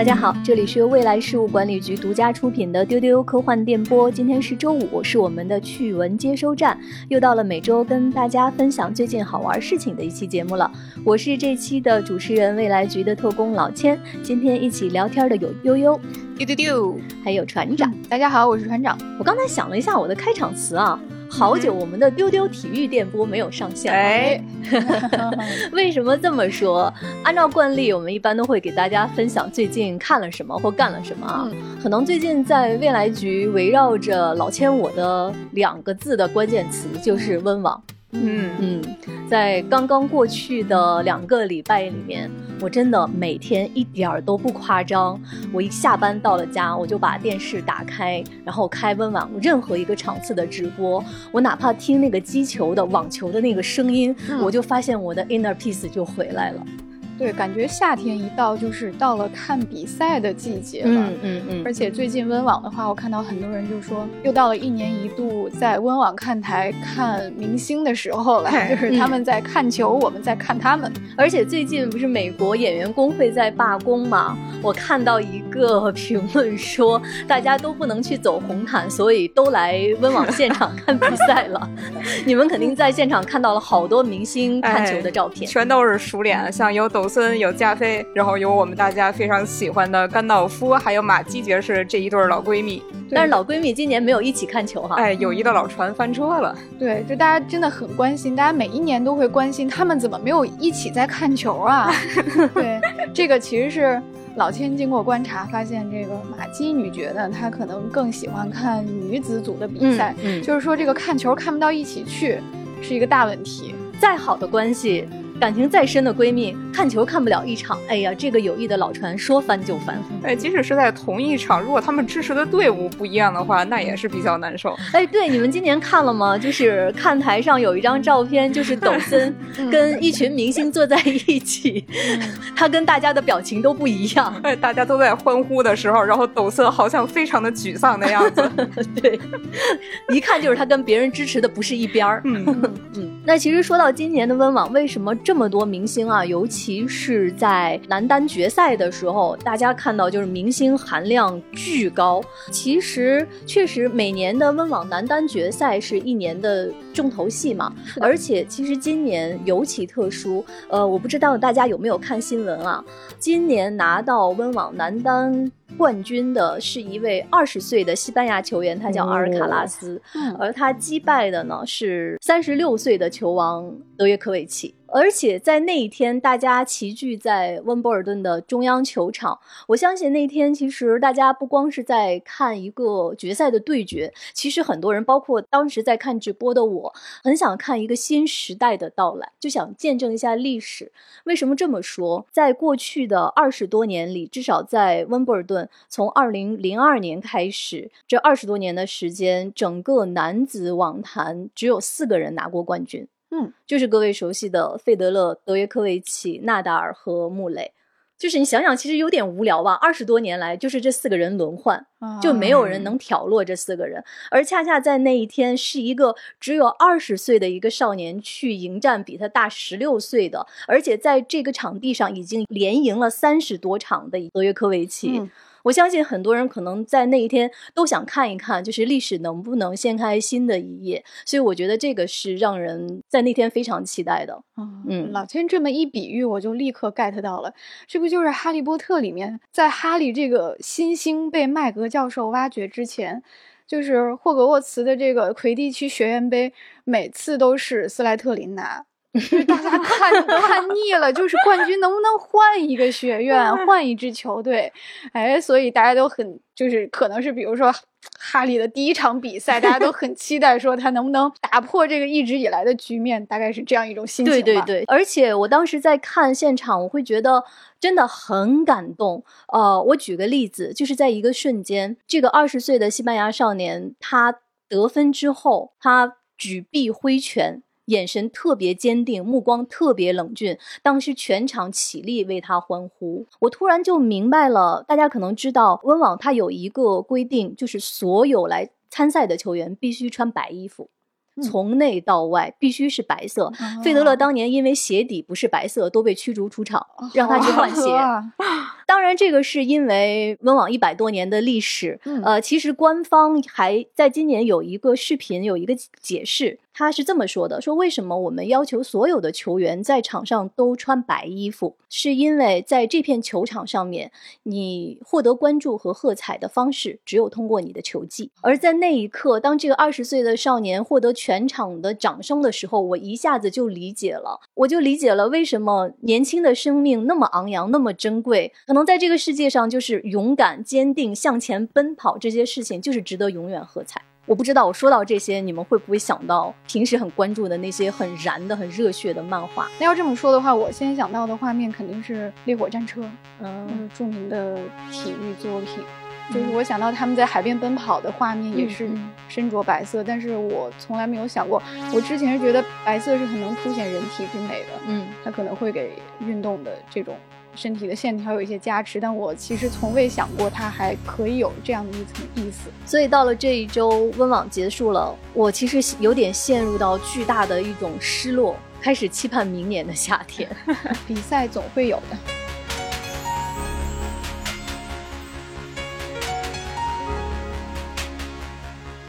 大家好，这里是由未来事务管理局独家出品的丢丢科幻电波。今天是周五，是我们的趣闻接收站，又到了每周跟大家分享最近好玩事情的一期节目了。我是这期的主持人，未来局的特工老千。今天一起聊天的有悠悠、丢丢丢，还有船长。大家好，我是船长。我刚才想了一下我的开场词啊。好久我们的丢丢体育电波没有上线了，哎，为什么这么说？按照惯例，我们一般都会给大家分享最近看了什么或干了什么啊。可能最近在未来局围绕着老千我的两个字的关键词就是温网。嗯嗯，在刚刚过去的两个礼拜里面，我真的每天一点儿都不夸张。我一下班到了家，我就把电视打开，然后开温网任何一个场次的直播，我哪怕听那个击球的网球的那个声音，我就发现我的 inner peace 就回来了。对，感觉夏天一到就是到了看比赛的季节了。嗯嗯嗯。而且最近温网的话，我看到很多人就说，又到了一年一度在温网看台看明星的时候了，就是他们在看球，我们在看他们。而且最近不是美国演员工会在罢工吗？我看到一个评论说，大家都不能去走红毯，所以都来温网现场看比赛了。你们肯定在现场看到了好多明星看球的照片，全都是熟脸，像有抖。森有加菲，然后有我们大家非常喜欢的甘道夫，还有马基爵士这一对老闺蜜。但是老闺蜜今年没有一起看球哈。哎，友谊的老船翻车了。对，就大家真的很关心，大家每一年都会关心他们怎么没有一起在看球啊？对，这个其实是老千经过观察发现，这个马基女爵呢，她可能更喜欢看女子组的比赛，就是说这个看球看不到一起去是一个大问题。再好的关系。感情再深的闺蜜看球看不了一场，哎呀，这个友谊的老船说翻就翻。哎，即使是在同一场，如果他们支持的队伍不一样的话，那也是比较难受。哎，对，你们今年看了吗？就是看台上有一张照片，就是抖森 跟一群明星坐在一起，他跟大家的表情都不一样。哎，大家都在欢呼的时候，然后抖森好像非常的沮丧的样子。对，一看就是他跟别人支持的不是一边儿。嗯嗯。那其实说到今年的温网，为什么？这么多明星啊，尤其是在男单决赛的时候，大家看到就是明星含量巨高。其实确实每年的温网男单决赛是一年的重头戏嘛，而且其实今年尤其特殊。呃，我不知道大家有没有看新闻啊？今年拿到温网男单。冠军的是一位二十岁的西班牙球员，他叫阿尔卡拉斯，而他击败的呢是三十六岁的球王德约科维奇。而且在那一天，大家齐聚在温布尔顿的中央球场。我相信那天，其实大家不光是在看一个决赛的对决，其实很多人，包括当时在看直播的我，很想看一个新时代的到来，就想见证一下历史。为什么这么说？在过去的二十多年里，至少在温布尔顿，从二零零二年开始，这二十多年的时间，整个男子网坛只有四个人拿过冠军。嗯，就是各位熟悉的费德勒、德约科维奇、纳达尔和穆雷。就是你想想，其实有点无聊吧？二十多年来，就是这四个人轮换，就没有人能挑落这四个人。而恰恰在那一天，是一个只有二十岁的一个少年去迎战比他大十六岁的，而且在这个场地上已经连赢了三十多场的德约科维奇。我相信很多人可能在那一天都想看一看，就是历史能不能掀开新的一页。所以我觉得这个是让人在那天非常期待的。嗯，老天这么一比喻，我就立刻 get 到了，这不就是《哈利波特》里面，在哈利这个新星被麦格教授挖掘之前，就是霍格沃茨的这个魁地奇学院杯，每次都是斯莱特林拿。大家看 看腻了，就是冠军能不能换一个学院，换一支球队？哎，所以大家都很就是可能是比如说哈利的第一场比赛，大家都 很期待说他能不能打破这个一直以来的局面，大概是这样一种心情。对对对，而且我当时在看现场，我会觉得真的很感动。呃，我举个例子，就是在一个瞬间，这个二十岁的西班牙少年他得分之后，他举臂挥拳。眼神特别坚定，目光特别冷峻。当时全场起立为他欢呼，我突然就明白了。大家可能知道，温网它有一个规定，就是所有来参赛的球员必须穿白衣服。从内到外必须是白色。费德勒当年因为鞋底不是白色，都被驱逐出场，让他去换鞋。当然，这个是因为温网一百多年的历史。嗯呃，其实官方还在今年有一个视频，有一个解释，他是这么说的：说为什么我们要求所有的球员在场上都穿白衣服，是因为在这片球场上面，你获得关注和喝彩的方式只有通过你的球技。而在那一刻，当这个二十岁的少年获得全场的掌声的时候，我一下子就理解了，我就理解了为什么年轻的生命那么昂扬，那么珍贵。可能在这个世界上，就是勇敢、坚定、向前奔跑这些事情，就是值得永远喝彩。我不知道我说到这些，你们会不会想到平时很关注的那些很燃的、很热血的漫画？那要这么说的话，我先想到的画面肯定是《烈火战车》，嗯嗯，著名的体育作品。就是我想到他们在海边奔跑的画面，也是身着白色，但是我从来没有想过，我之前是觉得白色是很能凸显人体之美的，嗯，它可能会给运动的这种身体的线条有一些加持，但我其实从未想过它还可以有这样的一层意思。所以到了这一周温网结束了，我其实有点陷入到巨大的一种失落，开始期盼明年的夏天。比赛总会有的。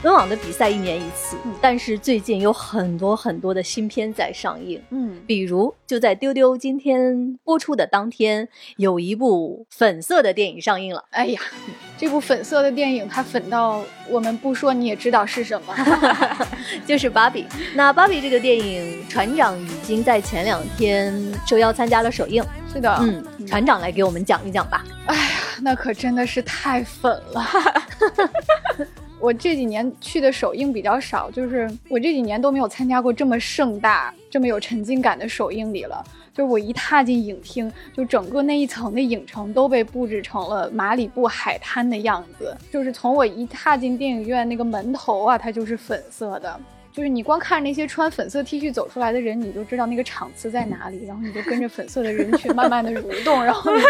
温网的比赛一年一次，嗯但是最近有很多很多的新片在上映。嗯，比如，就在丢丢今天播出的当天，有一部粉色的电影上映了。哎呀，这部粉色的电影，它粉到我们不说你也知道是什么。就是芭比。那芭比这个电影，船长已经在前两天受邀参加了首映。是的，嗯，船长来给我们讲一讲吧。哎呀，那可真的是太粉了。我这几年去的首映比较少，就是我这几年都没有参加过这么盛大、这么有沉浸感的首映礼了。就是我一踏进影厅，就整个那一层的影城都被布置成了马里布海滩的样子。就是从我一踏进电影院那个门头啊，它就是粉色的。就是你光看着那些穿粉色 T 恤走出来的人，你就知道那个场次在哪里，然后你就跟着粉色的人群慢慢的蠕动，然后你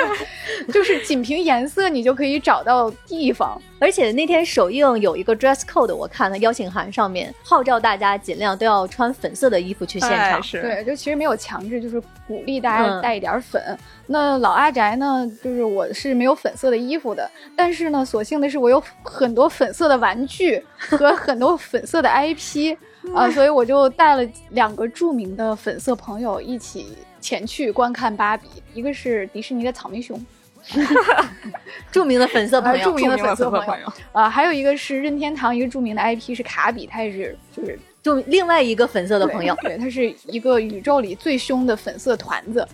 就 就是仅凭颜色你就可以找到地方。而且那天首映有一个 dress code，我看了邀请函上面号召大家尽量都要穿粉色的衣服去现场。哎是，对，就其实没有强制，就是鼓励大家嗯带一点粉。那老阿宅呢，就是我是没有粉色的衣服的，但是呢，所幸的是我有很多粉色的玩具和很多粉色的 IP 啊、所以我就带了两个著名的粉色朋友一起前去观看芭比，一个是迪士尼的草莓熊，著名的粉色朋友，啊著名的粉色朋友啊、还有一个是任天堂一个著名的 IP 是卡比，他也是就是就另外一个粉色的朋友。对，对，他是一个宇宙里最凶的粉色团子。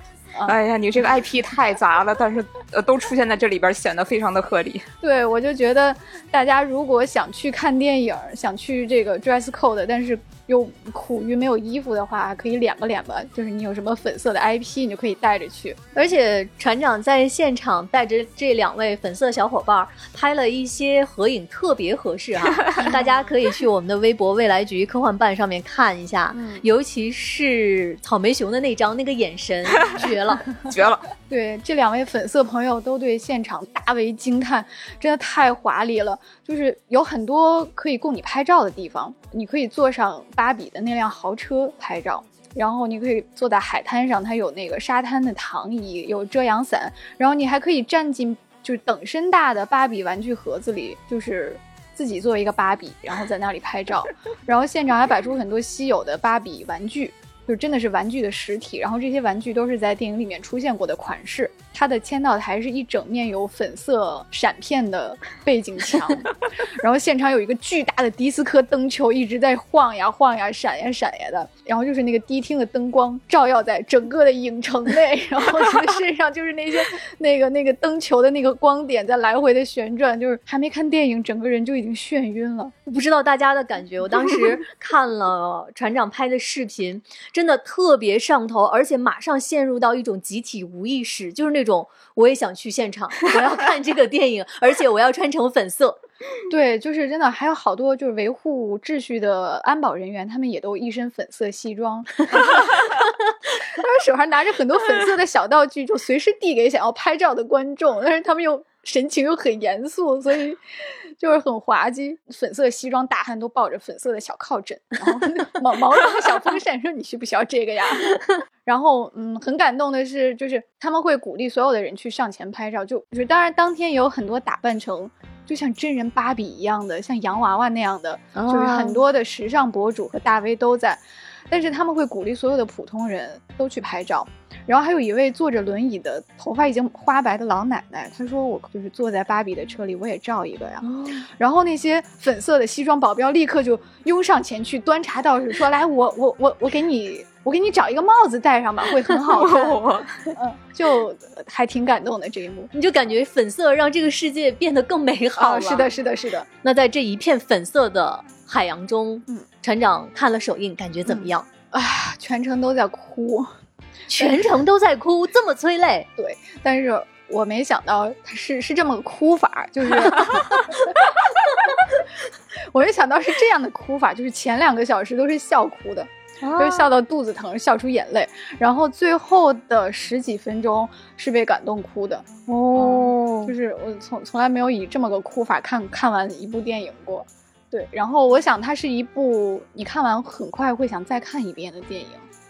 哎呀，你这个 IP 太杂了，但是呃都出现在这里边，显得非常的合理。对，我就觉得大家如果想去看电影，想去这个 dress code，但是又苦于没有衣服的话，可以脸吧脸吧，就是你有什么粉色的 IP，你就可以带着去。而且船长在现场带着这两位粉色小伙伴儿拍了一些合影，特别合适啊、大家可以去我们的微博未来局科幻办上面看一下，嗯尤其是草莓熊的那张，那个眼神 绝了。绝了！对，这两位粉色朋友都对现场大为惊叹，真的太华丽了。就是有很多可以供你拍照的地方，你可以坐上芭比的那辆豪车拍照。然后你可以坐在海滩上，它有那个沙滩的躺椅，有遮阳伞，然后你还可以站进就是等身大的芭比玩具盒子里，就是自己做一个芭比，然后在那里拍照。然后现场还摆出很多稀有的芭比玩具，就真的是玩具的实体，然后这些玩具都是在电影里面出现过的款式。它的签到台是一整面有粉色闪片的背景墙，然后现场有一个巨大的迪斯科灯球一直在晃呀晃呀、闪呀闪呀的，然后就是那个迪厅的灯光照耀在整个的影城内，然后你的 身上就是那些那个那个灯球的那个光点在来回的旋转，就是还没看电影，整个人就已经眩晕了。不知道大家的感觉，我当时看了船长拍的视频，真的特别上头，而且马上陷入到一种集体无意识，就是那种我也想去现场，我要看这个电影，而且我要穿成粉色。对，就是真的，还有好多就是维护秩序的安保人员，他们也都一身粉色西装，他们手上拿着很多粉色的小道具，就随时递给想要拍照的观众，但是他们又神情又很严肃，所以就是很滑稽，粉色西装大汉都抱着粉色的小靠枕，然后 毛毛绒的小风扇，说你需不需要这个呀？然后，嗯，很感动的是，就是他们会鼓励所有的人去上前拍照，就就是当然当天也有很多打扮成就像真人芭比一样的，像洋娃娃那样的，就是很多的时尚博主和大 V 都在。但是他们会鼓励所有的普通人都去拍照，然后还有一位坐着轮椅的头发已经花白的老奶奶，她说我就是坐在芭比的车里，我也照一个呀。然后那些粉色的西装保镖立刻就拥上前去端茶倒水，说来我我我我给你我给你找一个帽子戴上吧，会很好看。嗯，就还挺感动的这一幕，你就感觉粉色让这个世界变得更美好了。是的，是的，是的。那在这一片粉色的。海洋中，嗯，船长看了首映，感觉怎么样？啊，全程都在哭，全程都在哭，这么催泪。对，但是我没想到他是是这么个哭法，就是 我没想到是这样的哭法，就是前两个小时都是笑哭的，就是笑到肚子疼，笑出眼泪，然后最后的十几分钟是被感动哭的。哦，就是我从从来没有以这么个哭法看看完一部电影过。对，然后我想它是一部你看完很快会想再看一遍的电影，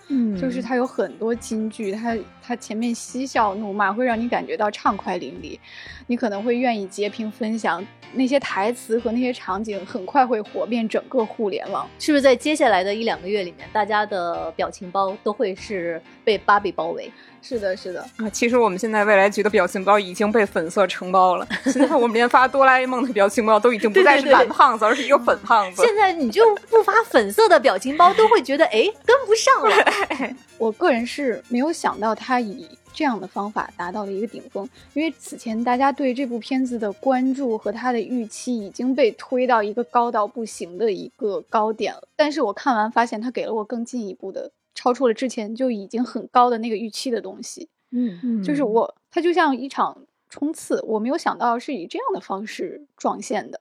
嗯，就是它有很多金句，它它前面嬉笑怒骂会让你感觉到畅快淋漓，你可能会愿意截屏分享那些台词和那些场景，很快会火遍整个互联网。是不是在接下来的一两个月里面，大家的表情包都会是被芭比包围？是的，是的啊，其实我们现在未来局的表情包已经被粉色承包了。现在我们连发哆啦 A 梦的表情包都已经不再是蓝胖子，而是一个粉胖子。现在你就不发粉色的表情包，都会觉得哎跟不上了。我个人是没有想到他以这样的方法达到了一个顶峰，因为此前大家对这部片子的关注和他的预期已经被推到一个高到不行的一个高点了。但是我看完发现，他给了我更进一步的。超出了之前就已经很高的那个预期的东西，嗯。嗯，就是我，它就像一场冲刺，我没有想到是以这样的方式撞线的，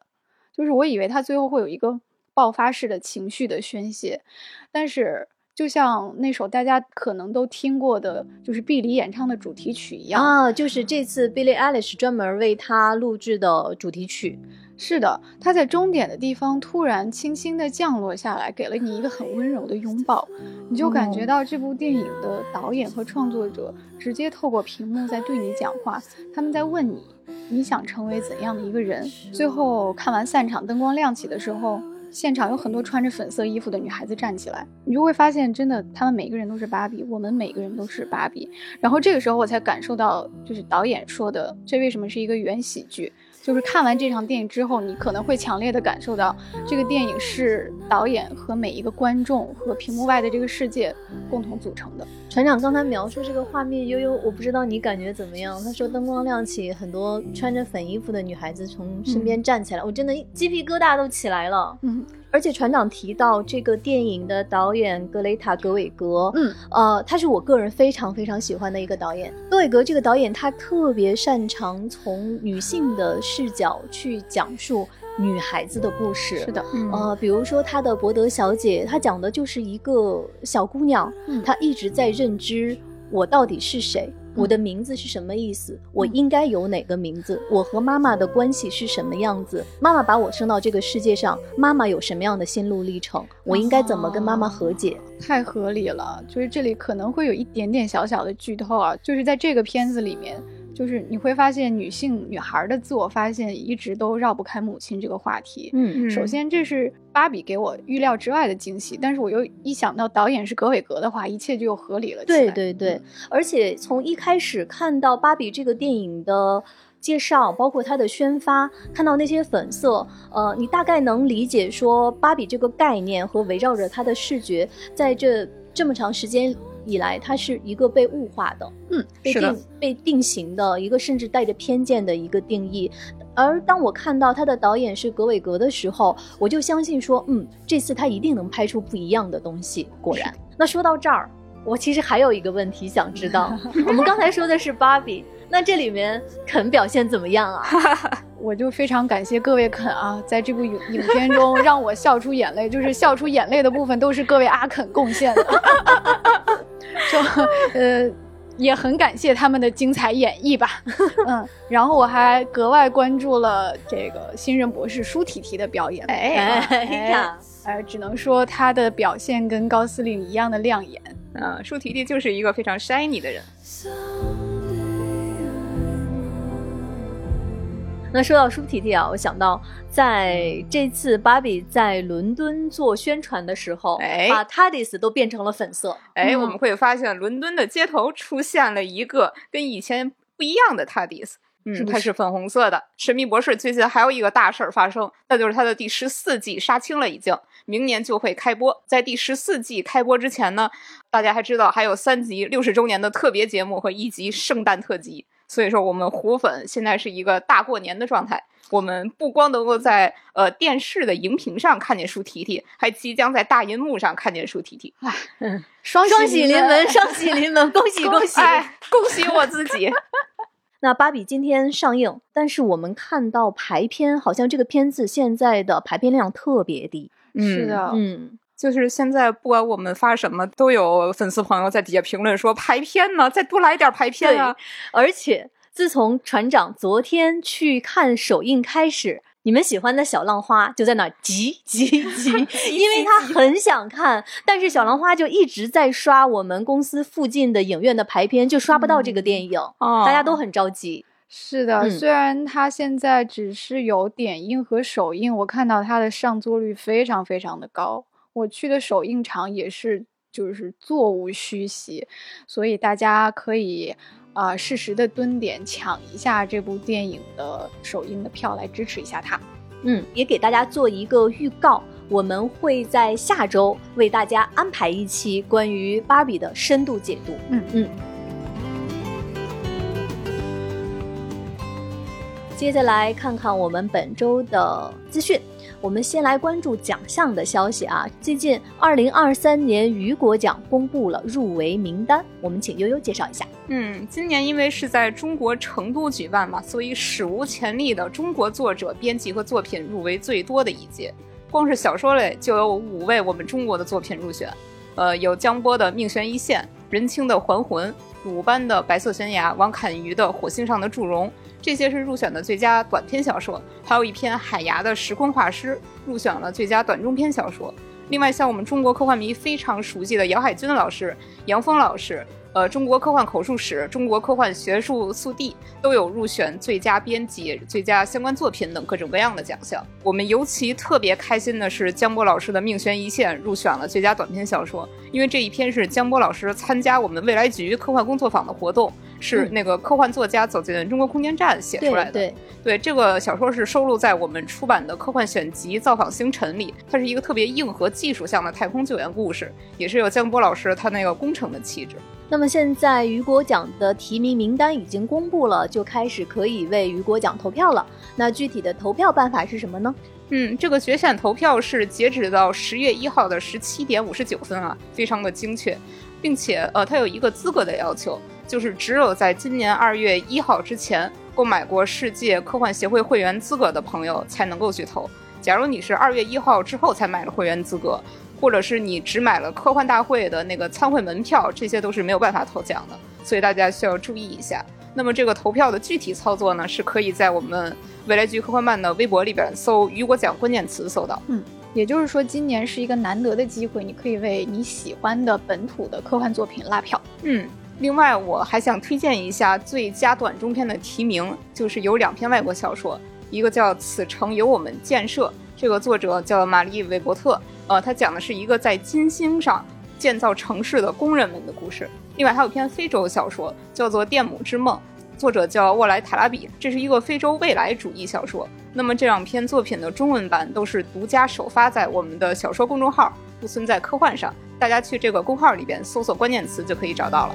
就是我以为它最后会有一个爆发式的情绪的宣泄，但是就像那首大家可能都听过的，就是碧梨演唱的主题曲一样啊，就是这次 Billie Eilish 专门为他录制的主题曲。是的，他在终点的地方突然轻轻地降落下来，给了你一个很温柔的拥抱，你就感觉到这部电影的导演和创作者直接透过屏幕在对你讲话，他们在问你，你想成为怎样的一个人？最后看完散场，灯光亮起的时候，现场有很多穿着粉色衣服的女孩子站起来，你就会发现，真的，他们每个人都是芭比，我们每个人都是芭比。然后这个时候我才感受到，就是导演说的，这为什么是一个原喜剧？就是看完这场电影之后，你可能会强烈的感受到，这个电影是导演和每一个观众和屏幕外的这个世界共同组成的。船长刚才描述这个画面，悠悠，我不知道你感觉怎么样？他说灯光亮起，很多穿着粉衣服的女孩子从身边站起来，我真的鸡皮疙瘩都起来了。嗯。而且船长提到这个电影的导演格雷塔·格韦格，嗯，呃，他是我个人非常非常喜欢的一个导演。格韦格这个导演，他特别擅长从女性的视角去讲述女孩子的故事。是的，呃，比如说她的《伯德小姐》，她讲的就是一个小姑娘，她一直在认知我到底是谁。我的名字是什么意思？我应该有哪个名字？我和妈妈的关系是什么样子？妈妈把我生到这个世界上，妈妈有什么样的心路历程？我应该怎么跟妈妈和解？太合理了，就是这里可能会有一点点小小的剧透啊，就是在这个片子里面。就是你会发现，女性女孩的自我发现一直都绕不开母亲这个话题。嗯，首先这是芭比给我预料之外的惊喜，但是我又一想到导演是格韦格的话，一切就又合理了。对对对，而且从一开始看到芭比这个电影的介绍，包括它的宣发，看到那些粉色，呃，你大概能理解说芭比这个概念和围绕着它的视觉，在这这么长时间。以来，它是一个被物化的，嗯，被定被定型的一个，甚至带着偏见的一个定义。而当我看到他的导演是格韦格的时候，我就相信说，嗯，这次他一定能拍出不一样的东西。果然，那说到这儿，我其实还有一个问题想知道，我们刚才说的是芭比，那这里面肯表现怎么样啊？我就非常感谢各位肯啊，在这部影影片中让我笑出眼泪，就是笑出眼泪的部分都是各位阿肯贡献的。就呃，也很感谢他们的精彩演绎吧。嗯，然后我还格外关注了这个新任博士舒提提的表演。哎哎呀，呃，只能说他的表现跟高司令一样的亮眼。嗯，舒提提就是一个非常 shiny 的人。那说到舒提提啊，我想到在这次芭比在伦敦做宣传的时候，哎把 TARDIS 都变成了粉色。哎，嗯我们会发现伦敦的街头出现了一个跟以前不一样的 TARDIS。嗯，它是粉红色的。神秘博士最近还有一个大事儿发生，那就是它的第十四季杀青了，已经明年就会开播。在第十四季开播之前呢，大家还知道还有三集六十周年的特别节目和一集圣诞特辑。所以说，我们虎粉现在是一个大过年的状态。我们不光能够在呃电视的荧屏上看见舒提提，还即将在大银幕上看见舒提提。双双喜临门，双喜临门，恭喜恭喜！哎，恭喜我自己！那芭比今天上映，但是我们看到排片，好像这个片子现在的排片量特别低。是的，嗯，就是现在不管我们发什么，都有粉丝朋友在底下评论说排片呢，再多来一点排片啊！而且自从船长昨天去看首映开始，你们喜欢的小浪花就在那儿急急 急，因为他很想看，但是小浪花就一直在刷我们公司附近的影院的排片，就刷不到这个电影，哦大家都很着急。是的，嗯虽然它现在只是有点映和首映，我看到它的上座率非常非常的高。我去的首映场也是，就是座无虚席，所以大家可以啊、呃适时的蹲点抢一下这部电影的首映的票来支持一下它。嗯，也给大家做一个预告，我们会在下周为大家安排一期关于芭比的深度解读。嗯嗯。接下来看看我们本周的资讯。我们先来关注奖项的消息啊。最近，二零二三年雨果奖公布了入围名单，我们请悠悠介绍一下。嗯，今年因为是在中国成都举办嘛，所以史无前例的中国作者、编辑和作品入围最多的一届。光是小说类就有五位我们中国的作品入选，呃，有江波的《命悬一线》，任清的《还魂》，鲁班的《白色悬崖》，王侃瑜的《火星上的祝融》，这些是入选的最佳短篇小说。还有一篇海牙的《时空画师》入选了最佳短中篇小说。另外，像我们中国科幻迷非常熟悉的姚海军老师、杨峰老师，呃，中国科幻口述史、中国科幻学术速递都有入选最佳编辑、最佳相关作品等各种各样的奖项。我们尤其特别开心的是，江波老师的《命悬一线》入选了最佳短篇小说，因为这一篇是江波老师参加我们未来局科幻工作坊的活动，是嗯那个科幻作家走进中国空间站写出来的。对，对，这个小说是收录在我们出版的科幻选集《造访星辰》里，它是一个特别硬核技术向的太空救援故事，也是有江波老师他那个工程的气质。那么现在雨果奖的提名名单已经公布了，就开始可以为雨果奖投票了。那具体的投票办法是什么呢？嗯，这个决选投票是截止到十月一号的十七点五十九分啊，非常的精确，并且呃，它有一个资格的要求，就是只有在今年二月一号之前购买过世界科幻协会会员资格的朋友才能够去投。假如你是二月一号之后才买了会员资格，或者是你只买了科幻大会的那个参会门票，这些都是没有办法投奖的，所以大家需要注意一下。那么这个投票的具体操作呢，是可以在我们未来局科幻漫的微博里边搜“雨果奖”关键词搜到。嗯也就是说，今年是一个难得的机会，你可以为你喜欢的本土的科幻作品拉票。嗯，另外我还想推荐一下最佳短中篇的提名，就是有两篇外国小说，一个叫《此城由我们建设》，这个作者叫玛丽·韦伯特，呃，他讲的是一个在金星上建造城市的工人们的故事。另外还有一篇非洲小说，叫做《电母之梦》，作者叫沃莱塔拉比，这是一个非洲未来主义小说。那么这两篇作品的中文版都是独家首发在我们的小说公众号“不存在科幻”上，大家去这个公号里边搜索关键词就可以找到了。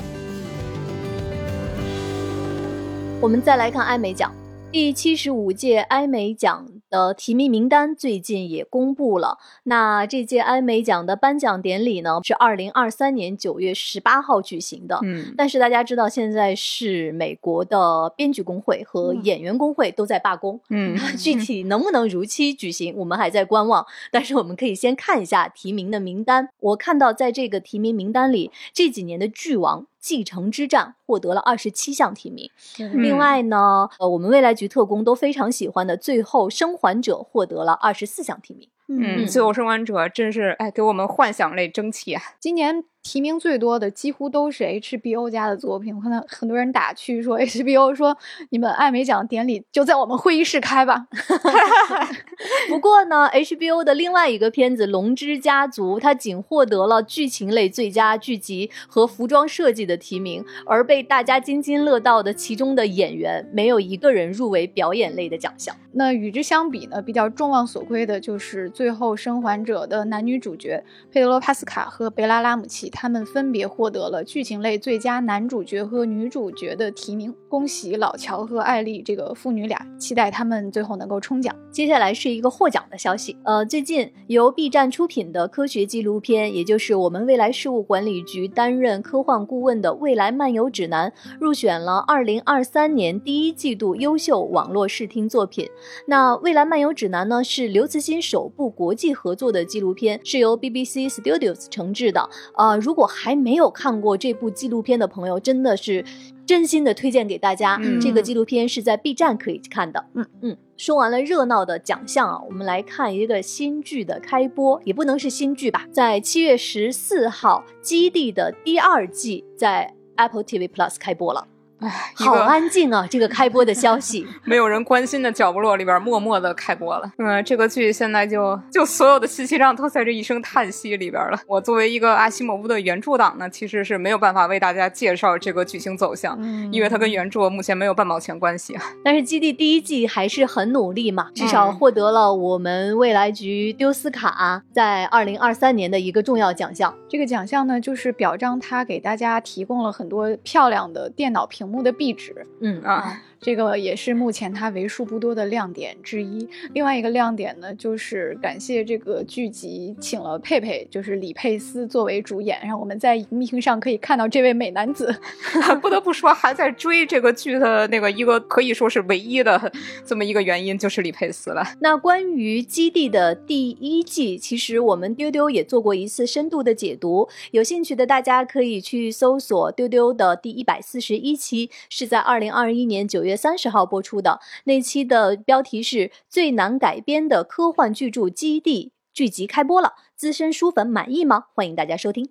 我们再来看艾美奖，第七十五届艾美奖的提名名单最近也公布了。那这届艾美奖的颁奖典礼呢，是二零二三年九月十八号举行的。嗯但是大家知道，现在是美国的编剧工会和嗯演员工会都在罢工，嗯具体能不能如期举行，我们还在观望。但是我们可以先看一下提名的名单。我看到在这个提名名单里，这几年的剧王继承之战》获得了二十七项提名。嗯另外呢，呃，我们未来局特工都非常喜欢的《最后生还者》获得了二十四项提名。嗯，嗯最后生还者真是哎，给我们幻想类争气啊！今年提名最多的几乎都是 HBO 家的作品，我看到很多人打趣说 HBO 说你们艾美奖典礼就在我们会议室开吧。不过呢，HBO 的另外一个片子《龙之家族》，它仅获得了剧情类最佳剧集和服装设计的提名，而被大家津津乐道的其中的演员，没有一个人入围表演类的奖项。那与之相比呢，比较众望所归的就是《最后生还者》的男女主角佩德罗·帕斯卡和贝拉·拉姆齐，他们分别获得了剧情类最佳男主角和女主角的提名。恭喜老乔和艾丽这个父女俩，期待他们最后能够冲奖。接下来是一个获奖的消息，呃，最近由 B 站出品的科学纪录片，也就是我们未来事务管理局担任科幻顾问的《未来漫游指南》，入选了2023年第一季度优秀网络视听作品。那《未来漫游指南》呢，是刘慈欣首部国际合作的纪录片，是由 BBC Studios 承制的。呃，如果还没有看过这部纪录片的朋友，真的是真心的推荐给大家。嗯这个纪录片是在 B 站可以看的。嗯嗯，说完了热闹的奖项啊，我们来看一个新剧的开播，也不能是新剧吧，在七月十四号，《基地》的第二季在 Apple TV Plus 开播了。哎，好安静啊！这个开播的消息，没有人关心的角落里边，默默的开播了。嗯，这个剧现在就就所有的信息量都在这一声叹息里边了。我作为一个阿西莫夫的原著党呢，其实是没有办法为大家介绍这个剧情走向，嗯因为它跟原著目前没有半毛钱关系啊。但是《基地》第一季还是很努力嘛，至少嗯获得了我们未来局丢斯卡在二零二三年的一个重要奖项。这个奖项呢，就是表彰他给大家提供了很多漂亮的电脑屏幕的壁纸。嗯啊，这个也是目前它为数不多的亮点之一。另外一个亮点呢，就是感谢这个剧集请了佩佩，就是李佩斯作为主演，让我们在荧屏上可以看到这位美男子。不得不说，还在追这个剧的那个一个可以说是唯一的这么一个原因，就是李佩斯了。那关于《基地》的第一季，其实我们丢丢也做过一次深度的解读，有兴趣的大家可以去搜索丢丢的第一百四十一期，是在二零二一年九月月三十号播出的。那期的标题是“最难改编的科幻巨著《基地》”，剧集开播了，资深书粉满意吗？欢迎大家收听。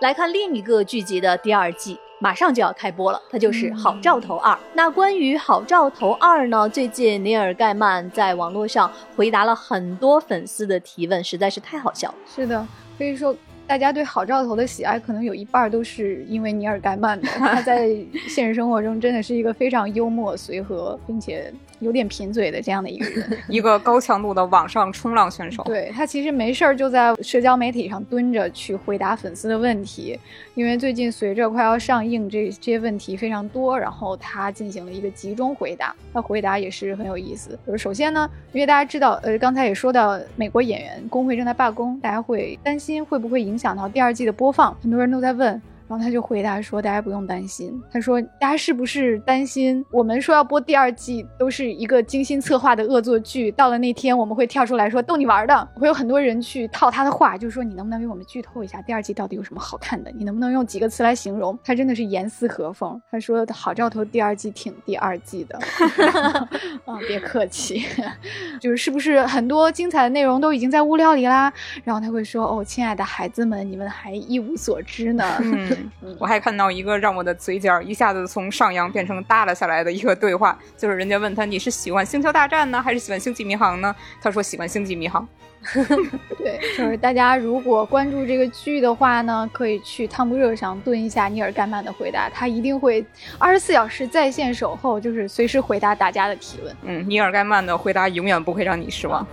来看另一个剧集的第二季，马上就要开播了，它就是《好兆头二》。那关于《好兆头二》呢，最近尼尔盖曼在网络上回答了很多粉丝的提问，实在是太好笑了。是的，可以说大家对好兆头的喜爱，可能有一半都是因为尼尔盖曼的。他在现实生活中真的是一个非常幽默、随和，并且有点贫嘴的这样的一个人。一个高强度的网上冲浪选手。对他其实没事儿就在社交媒体上蹲着去回答粉丝的问题，因为最近随着快要上映，这这些问题非常多，然后他进行了一个集中回答。他回答也是很有意思。就是首先呢，因为大家知道，呃，刚才也说到美国演员工会正在罢工，大家会担心会不会影响到第二季的播放，很多人都在问。然后他就回答说：“大家不用担心。”他说：“大家是不是担心我们说要播第二季都是一个精心策划的恶作剧？到了那天我们会跳出来说逗你玩的。”会有很多人去套他的话，就说：“你能不能给我们剧透一下第二季到底有什么好看的？你能不能用几个词来形容？”他真的是严丝合缝。他说：“好兆头第二季挺第二季的。”啊，别客气，就是是不是很多精彩的内容都已经在物料里啦？然后他会说：“哦，亲爱的孩子们，你们还一无所知呢。”嗯，我还看到一个让我的嘴角一下子从上扬变成耷拉下来的一个对话，就是人家问他你是喜欢星球大战呢，还是喜欢星际迷航呢？他说喜欢星际迷航。对，就是大家如果关注这个剧的话呢，可以去汤姆热上蹲一下尼尔盖曼的回答，他一定会二十四小时在线守候，就是随时回答大家的提问。嗯，尼尔盖曼的回答永远不会让你失望。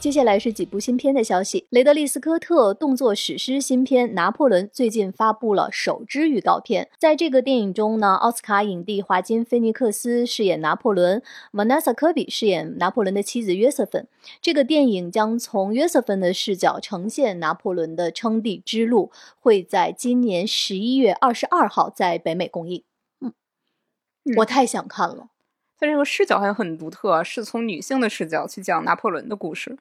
接下来是几部新片的消息。雷德利·斯科特动作史诗新片《拿破仑》最近发布了首支预告片。在这个电影中呢，奥斯卡影帝华金·菲尼克斯饰演拿破仑，Vanessa Kirby 饰演拿破仑的妻子约瑟芬。这个电影将从约瑟芬的视角呈现拿破仑的称帝之路，会在今年十一月二十二号在北美公映。嗯，我太想看了。它这个视角还很独特，是从女性的视角去讲拿破仑的故事。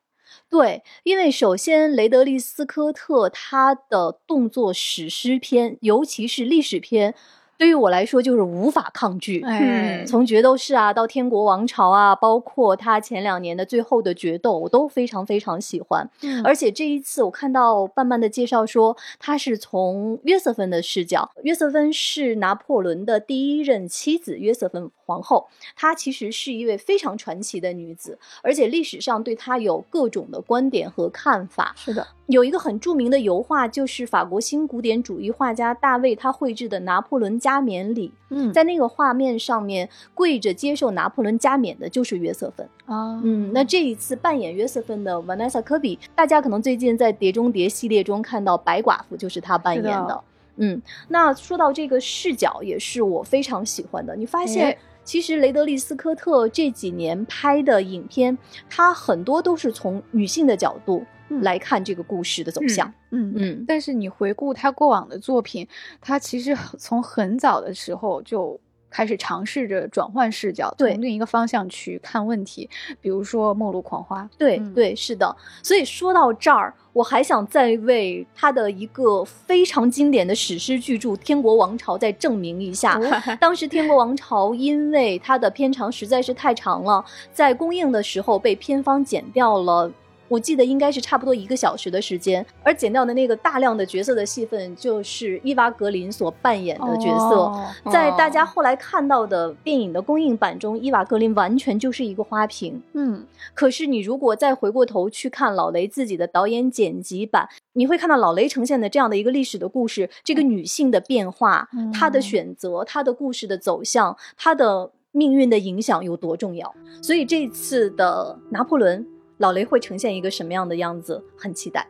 对，因为首先雷德利·斯科特他的动作史诗片，尤其是历史片。对于我来说，就是无法抗拒。嗯，从决斗士啊到天国王朝啊，包括他前两年的最后的决斗，我都非常非常喜欢。嗯而且这一次我看到慢慢的介绍说，他是从约瑟芬的视角。约瑟芬是拿破仑的第一任妻子，约瑟芬皇后。她其实是一位非常传奇的女子，而且历史上对她有各种的观点和看法。是的，有一个很著名的油画，就是法国新古典主义画家大卫他绘制的拿破仑加冕礼。嗯在那个画面上面跪着接受拿破仑加冕的就是约瑟芬。啊，嗯，那这一次扮演约瑟芬的 Vanessa 科比，大家可能最近在《碟中谍》系列中看到白寡妇就是她扮演的。的嗯，那说到这个视角，也是我非常喜欢的。你发现哎，其实雷德利·斯科特这几年拍的影片，他很多都是从女性的角度嗯来看这个故事的走向。嗯嗯但是你回顾他过往的作品，他其实从很早的时候就开始尝试着转换视角，从另一个方向去看问题。比如说《末路狂花》，对、嗯对，是的。所以说到这儿，我还想再为他的一个非常经典的史诗巨著《天国王朝》再证明一下。当时《天国王朝》因为它的片长实在是太长了，在公映的时候被片方剪掉了。我记得应该是差不多一个小时的时间，而剪掉的那个大量的角色的戏份，就是伊娃·格林所扮演的角色。哦在大家后来看到的电影的公映版中，伊娃·格林完全就是一个花瓶。嗯，可是你如果再回过头去看老雷自己的导演剪辑版，你会看到老雷呈现的这样的一个历史的故事，这个女性的变化，嗯她的选择，她的故事的走向，她的命运的影响有多重要。所以这次的拿破仑，老雷会呈现一个什么样的样子，很期待。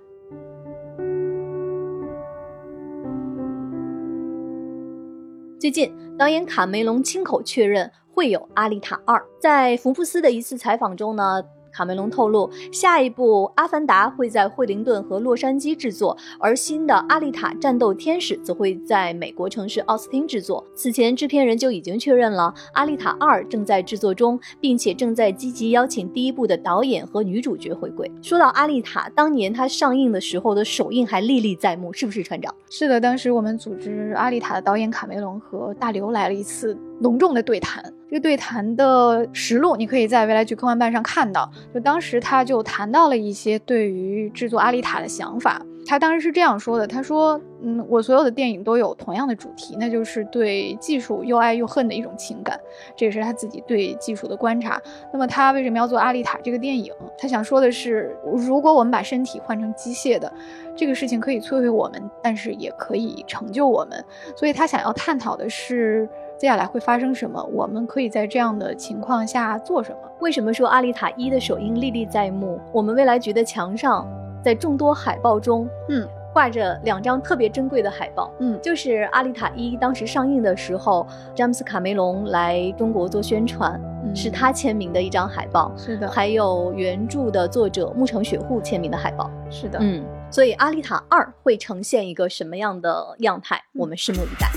最近，导演卡梅隆亲口确认会有《阿丽塔二》。在福布斯的一次采访中呢，卡梅隆透露，下一部《阿凡达》会在惠灵顿和洛杉矶制作，而新的《阿丽塔：战斗天使》则会在美国城市奥斯汀制作。此前，制片人就已经确认了《阿丽塔二》正在制作中，并且正在积极邀请第一部的导演和女主角回归。说到《阿丽塔》，当年它上映的时候的首映还历历在目，是不是船长？是的，当时我们组织《阿丽塔》的导演卡梅隆和大刘来了一次隆重的对谈。这个对谈的实录，你可以在未来剧科幻办上看到。就当时他就谈到了一些对于制作《阿丽塔》的想法。他当时是这样说的：“他说，嗯，我所有的电影都有同样的主题，那就是对技术又爱又恨的一种情感。这也是他自己对技术的观察。那么他为什么要做《阿丽塔》这个电影？他想说的是，如果我们把身体换成机械的，这个事情可以摧毁我们，但是也可以成就我们。所以他想要探讨的是。”接下来会发生什么？我们可以在这样的情况下做什么？为什么说《阿丽塔一》的首映历历在目？我们未来局的墙上，在众多海报中，嗯，挂着两张特别珍贵的海报，嗯，就是《阿丽塔一》当时上映的时候，詹姆斯·卡梅隆来中国做宣传，嗯是他签名的一张海报，是的，还有原著的作者木城雪户签名的海报，是的，嗯，所以《阿丽塔二》会呈现一个什么样的样态？我们拭目以待。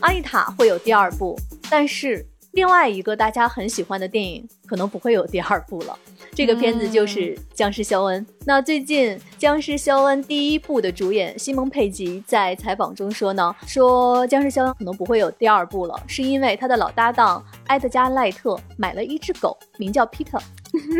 阿丽塔会有第二部，但是另外一个大家很喜欢的电影可能不会有第二部了。这个片子就是《僵尸肖恩》。那最近《僵尸肖恩》第一部的主演西蒙佩吉在采访中说呢，说《僵尸肖恩》可能不会有第二部了，是因为他的老搭档埃德加·赖特买了一只狗，名叫 Peter。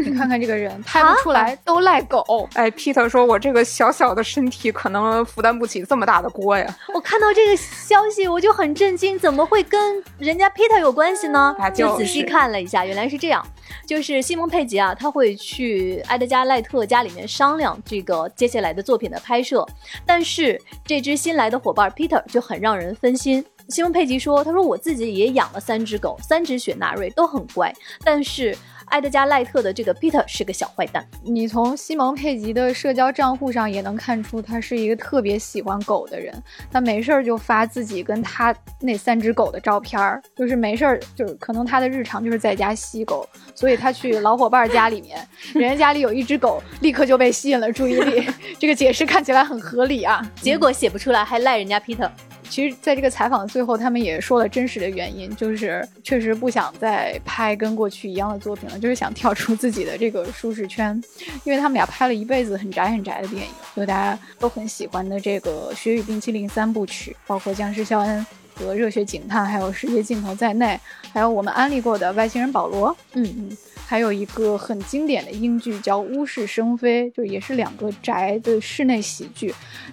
你看看这个人，拍不出来都赖狗。哎，Peter 说：“我这个小小的身体可能负担不起这么大的锅呀。我看到这个消息，我就很震惊，怎么会跟人家 Peter 有关系呢？啊就仔细看了一下，原来是这样，就是西蒙佩吉啊，他会去埃德加·赖特家里面商量这个接下来的作品的拍摄，但是这只新来的伙伴 Peter 就很让人分心。西蒙佩吉说：“他说我自己也养了三只狗，三只雪纳瑞都很乖，但是埃德加·赖特的这个 Peter 是个小坏蛋。你从西蒙佩吉的社交账户上也能看出，他是一个特别喜欢狗的人。他没事儿就发自己跟他那三只狗的照片儿，就是没事儿，就是可能他的日常就是在家吸狗，所以他去老伙伴家里面，人家家里有一只狗，立刻就被吸引了注意力。这个解释看起来很合理啊。结果写不出来，还赖人家 Peter。其实，在这个采访的最后，他们也说了真实的原因，就是确实不想再拍跟过去一样的作品了，就是想跳出自己的这个舒适圈。因为他们俩拍了一辈子很宅很宅的电影，就大家都很喜欢的这个《雪与冰淇淋》三部曲，包括《僵尸肖恩》和《热血警探》，还有《世界尽头》在内，还有我们安利过的《外星人保罗》。嗯嗯。还有一个很经典的英剧叫《巫士生非》，就也是两个宅的室内喜剧，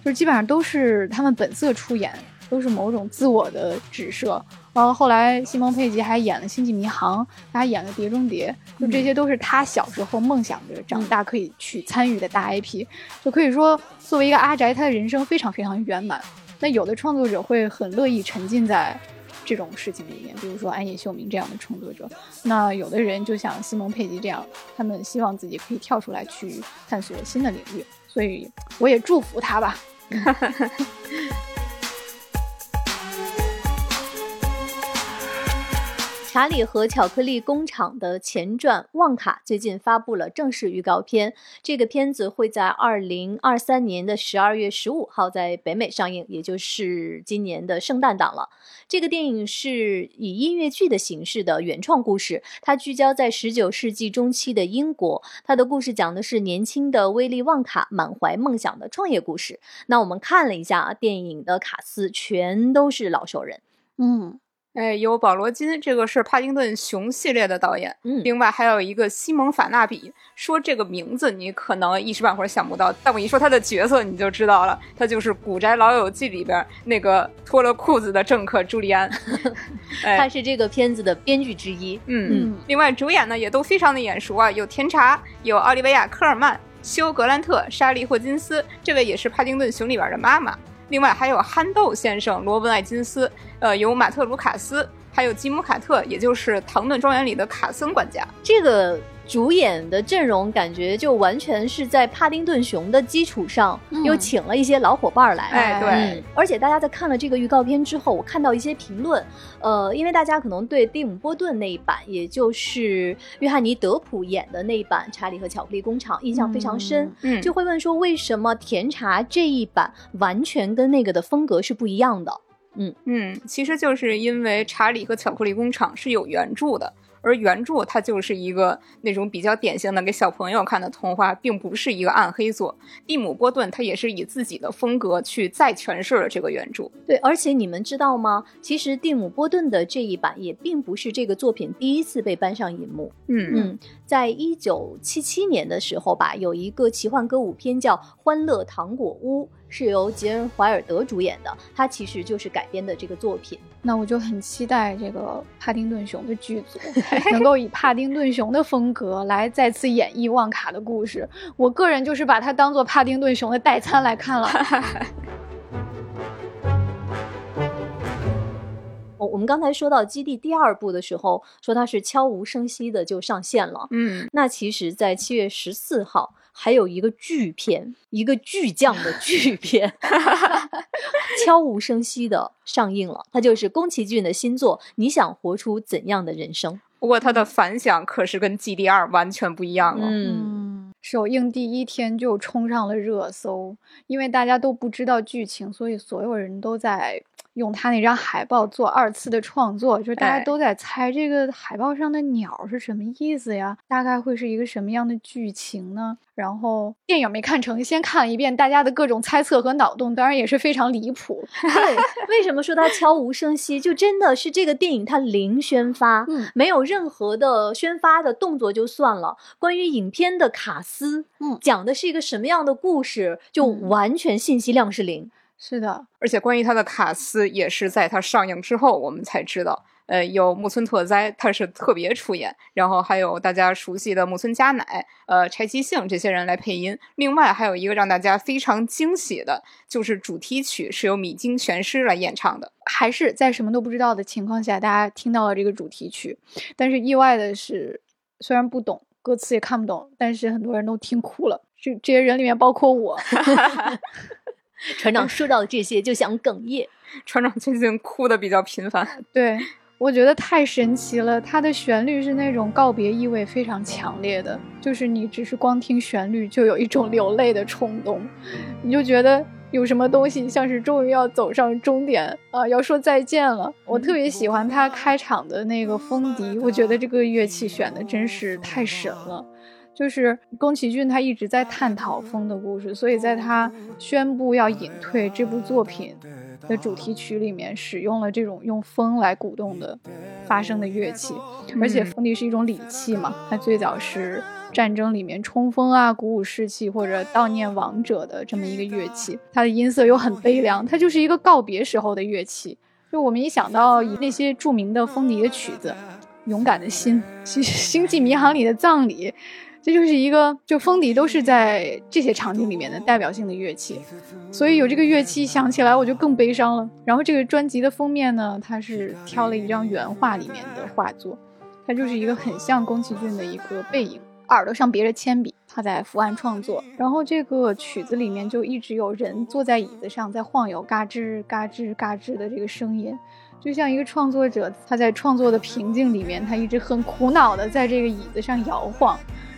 就是基本上都是他们本色出演，都是某种自我的指涉。然后后来西蒙佩吉还演了《星际迷航》，他还演了《碟中谍》，就这些都是他小时候梦想着长大可以去参与的大 IP。就可以说，作为一个阿宅，他的人生非常非常圆满。那有的创作者会很乐意沉浸在。这种事情里面，比如说安野秀明这样的创作者，那有的人就像西蒙佩吉这样，他们希望自己可以跳出来去探索新的领域，所以我也祝福他吧。查理和巧克力工厂的前传《旺卡》最近发布了正式预告片。这个片子会在二零二三年的十二月十五号在北美上映，也就是今年的圣诞档了。这个电影是以音乐剧的形式的原创故事，它聚焦在十九世纪中期的英国。它的故事讲的是年轻的威利·旺卡满怀梦想的创业故事。那我们看了一下电影的卡司，全都是老熟人。嗯。哎，有保罗金，这个是帕丁顿熊系列的导演。嗯，另外还有一个西蒙法纳比。说这个名字，你可能一时半会儿想不到，但我一说他的角色，你就知道了，他就是《古宅老友记》里边那个脱了裤子的政客朱利安。他是这个片子的编剧之一。嗯嗯。另外主演呢也都非常的眼熟啊，有甜茶，有奥利维亚·科尔曼、休·格兰特、莎莉·霍金斯，这位也是帕丁顿熊里边的妈妈。另外还有憨豆先生罗文·艾金斯，呃，有马特·卢卡斯，还有吉姆·卡特，也就是唐顿庄园里的卡森管家。这个。主演的阵容感觉就完全是在帕丁顿熊的基础上，又请了一些老伙伴来。哎，对。而且大家在看了这个预告片之后，我看到一些评论，呃，因为大家可能对蒂姆·波顿那一版，也就是约翰尼·德普演的那一版《查理和巧克力工厂》印象非常深，嗯，就会问说为什么甜茶这一版完全跟那个的风格是不一样的？嗯嗯，其实就是因为《查理和巧克力工厂》是有原著的。而原著它就是一个那种比较典型的给小朋友看的童话，并不是一个暗黑作。蒂姆·波顿他也是以自己的风格去再诠释了这个原著。对，而且你们知道吗？其实蒂姆·波顿的这一版也并不是这个作品第一次被搬上银幕。嗯嗯，在一九七七年的时候吧，有一个奇幻歌舞片叫《欢乐糖果屋》。是由杰恩·怀尔德主演的，他其实就是改编的这个作品。那我就很期待这个帕丁顿熊的剧组 能够以帕丁顿熊的风格来再次演绎旺卡的故事。我个人就是把它当做帕丁顿熊的代餐来看了。我我们刚才说到《基地》第二部的时候，说它是悄无声息的就上线了。嗯，那其实，在七月十四号。还有一个巨片，一个巨匠的巨片，悄无声息的上映了。它就是宫崎骏的新作《你想活出怎样的人生》。不过它的反响可是跟《G D 二》完全不一样了。嗯，首映第一天就冲上了热搜，因为大家都不知道剧情，所以所有人都在。用他那张海报做二次的创作，就是大家都在猜这个海报上的鸟是什么意思呀？大概会是一个什么样的剧情呢？然后电影没看成，先看了一遍，大家的各种猜测和脑洞，当然也是非常离谱。对，为什么说它悄无声息？就真的是这个电影它零宣发，嗯，没有任何的宣发的动作就算了。关于影片的卡斯，嗯，讲的是一个什么样的故事，就完全信息量是零。是的，而且关于他的卡斯也是在他上映之后我们才知道，呃，有木村拓哉他是特别出演，然后还有大家熟悉的木村佳乃、呃柴崎幸这些人来配音。另外还有一个让大家非常惊喜的，就是主题曲是由米津玄师来演唱的，还是在什么都不知道的情况下，大家听到了这个主题曲。但是意外的是，虽然不懂歌词也看不懂，但是很多人都听哭了。这这些人里面包括我。船长说到这些就想哽咽。船长最近哭的比较频繁。对，我觉得太神奇了。它的旋律是那种告别意味非常强烈的，就是你只是光听旋律就有一种流泪的冲动，你就觉得有什么东西像是终于要走上终点啊，要说再见了。我特别喜欢他开场的那个风笛，我觉得这个乐器选的真是太神了。就是宫崎骏他一直在探讨风的故事，所以在他宣布要隐退这部作品的主题曲里面，使用了这种用风来鼓动的发声的乐器，而且风笛是一种礼器嘛，它最早是战争里面冲锋啊、鼓舞士气或者悼念亡者的这么一个乐器，它的音色又很悲凉，它就是一个告别时候的乐器。就我们一想到以那些著名的风笛的曲子，《勇敢的心》《星际迷航》里的葬礼。这就是一个，就风笛都是在这些场景里面的代表性的乐器，所以有这个乐器响起来，我就更悲伤了。然后这个专辑的封面呢，它是挑了一张原画里面的画作，它就是一个很像宫崎骏的一个背影，耳朵上别着铅笔，他在伏案创作。然后这个曲子里面就一直有人坐在椅子上在晃悠，嘎吱嘎吱嘎吱的这个声音，就像一个创作者他在创作的瓶颈里面，他一直很苦恼的在这个椅子上摇晃。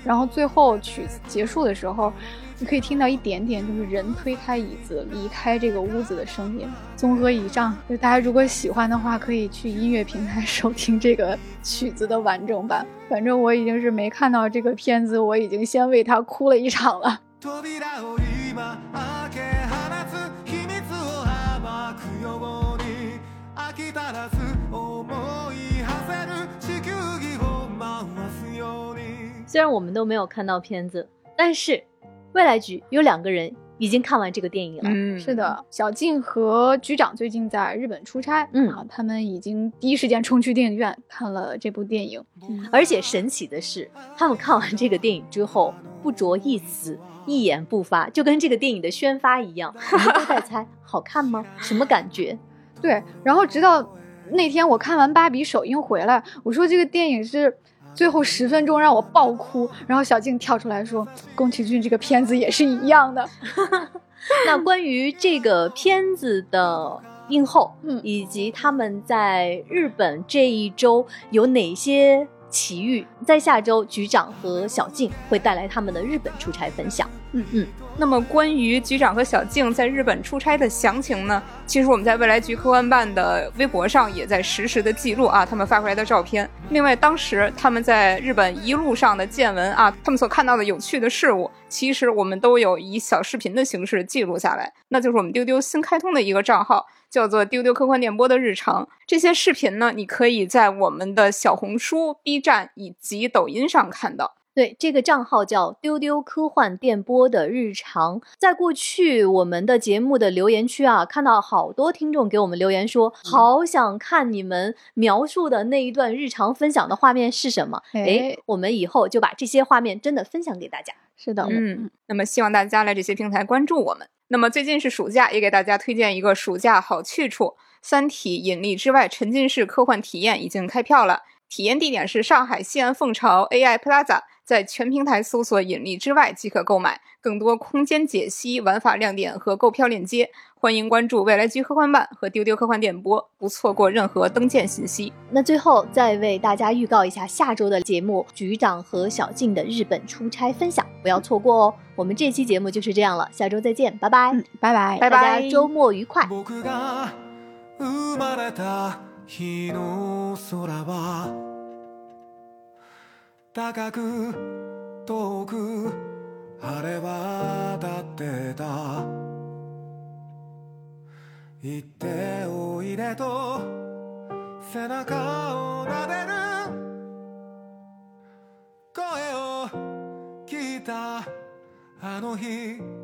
然后最后曲子结束的时候，你可以听到一点点就是人推开椅子离开这个屋子的声音。综合以上，就大家如果喜欢的话，可以去音乐平台收听这个曲子的完整版。反正我已经是没看到这个片子，我已经先为他哭了一场了。虽然我们都没有看到片子，但是未来局有两个人已经看完这个电影了。嗯，是的，小静和局长最近在日本出差，嗯，啊，他们已经第一时间冲去电影院看了这部电影。而且神奇的是，他们看完这个电影之后不着一词，一言不发，就跟这个电影的宣发一样，我们都在猜好看吗？什么感觉？对，然后直到那天我看完芭比首映回来，我说这个电影是。最后十分钟让我爆哭，然后小静跳出来说：“宫崎骏这个片子也是一样的。”那关于这个片子的映后，嗯，以及他们在日本这一周有哪些奇遇，在下周局长和小静会带来他们的日本出差分享。嗯嗯。那么关于局长和小静在日本出差的详情呢？其实我们在未来局科幻办的微博上也在实时的记录啊，他们发回来的照片。另外，当时他们在日本一路上的见闻啊，他们所看到的有趣的事物，其实我们都有以小视频的形式记录下来。那就是我们丢丢新开通的一个账号，叫做“丢丢科幻电波”的日常。这些视频呢，你可以在我们的小红书、B 站以及抖音上看到。对，这个账号叫“丢丢科幻电波”的日常。在过去我们的节目的留言区啊，看到好多听众给我们留言说，好想看你们描述的那一段日常分享的画面是什么。哎，我们以后就把这些画面真的分享给大家。是的，嗯。那么希望大家来这些平台关注我们。那么最近是暑假，也给大家推荐一个暑假好去处——《三体：引力之外》沉浸式科幻体验已经开票了。体验地点是上海西安凤巢 AI Plaza，在全平台搜索“引力之外”即可购买。更多空间解析、玩法亮点和购票链接，欢迎关注未来局科幻办和丢丢科幻电波，不错过任何登舰信息。那最后再为大家预告一下下周的节目：局长和小静的日本出差分享，不要错过哦。我们这期节目就是这样了，下周再见，拜拜，拜拜，拜拜，大家周末愉快。日の空は高く遠く晴れ渡ってた 行っておいでと背中を撫でる。声を聞いたあの日。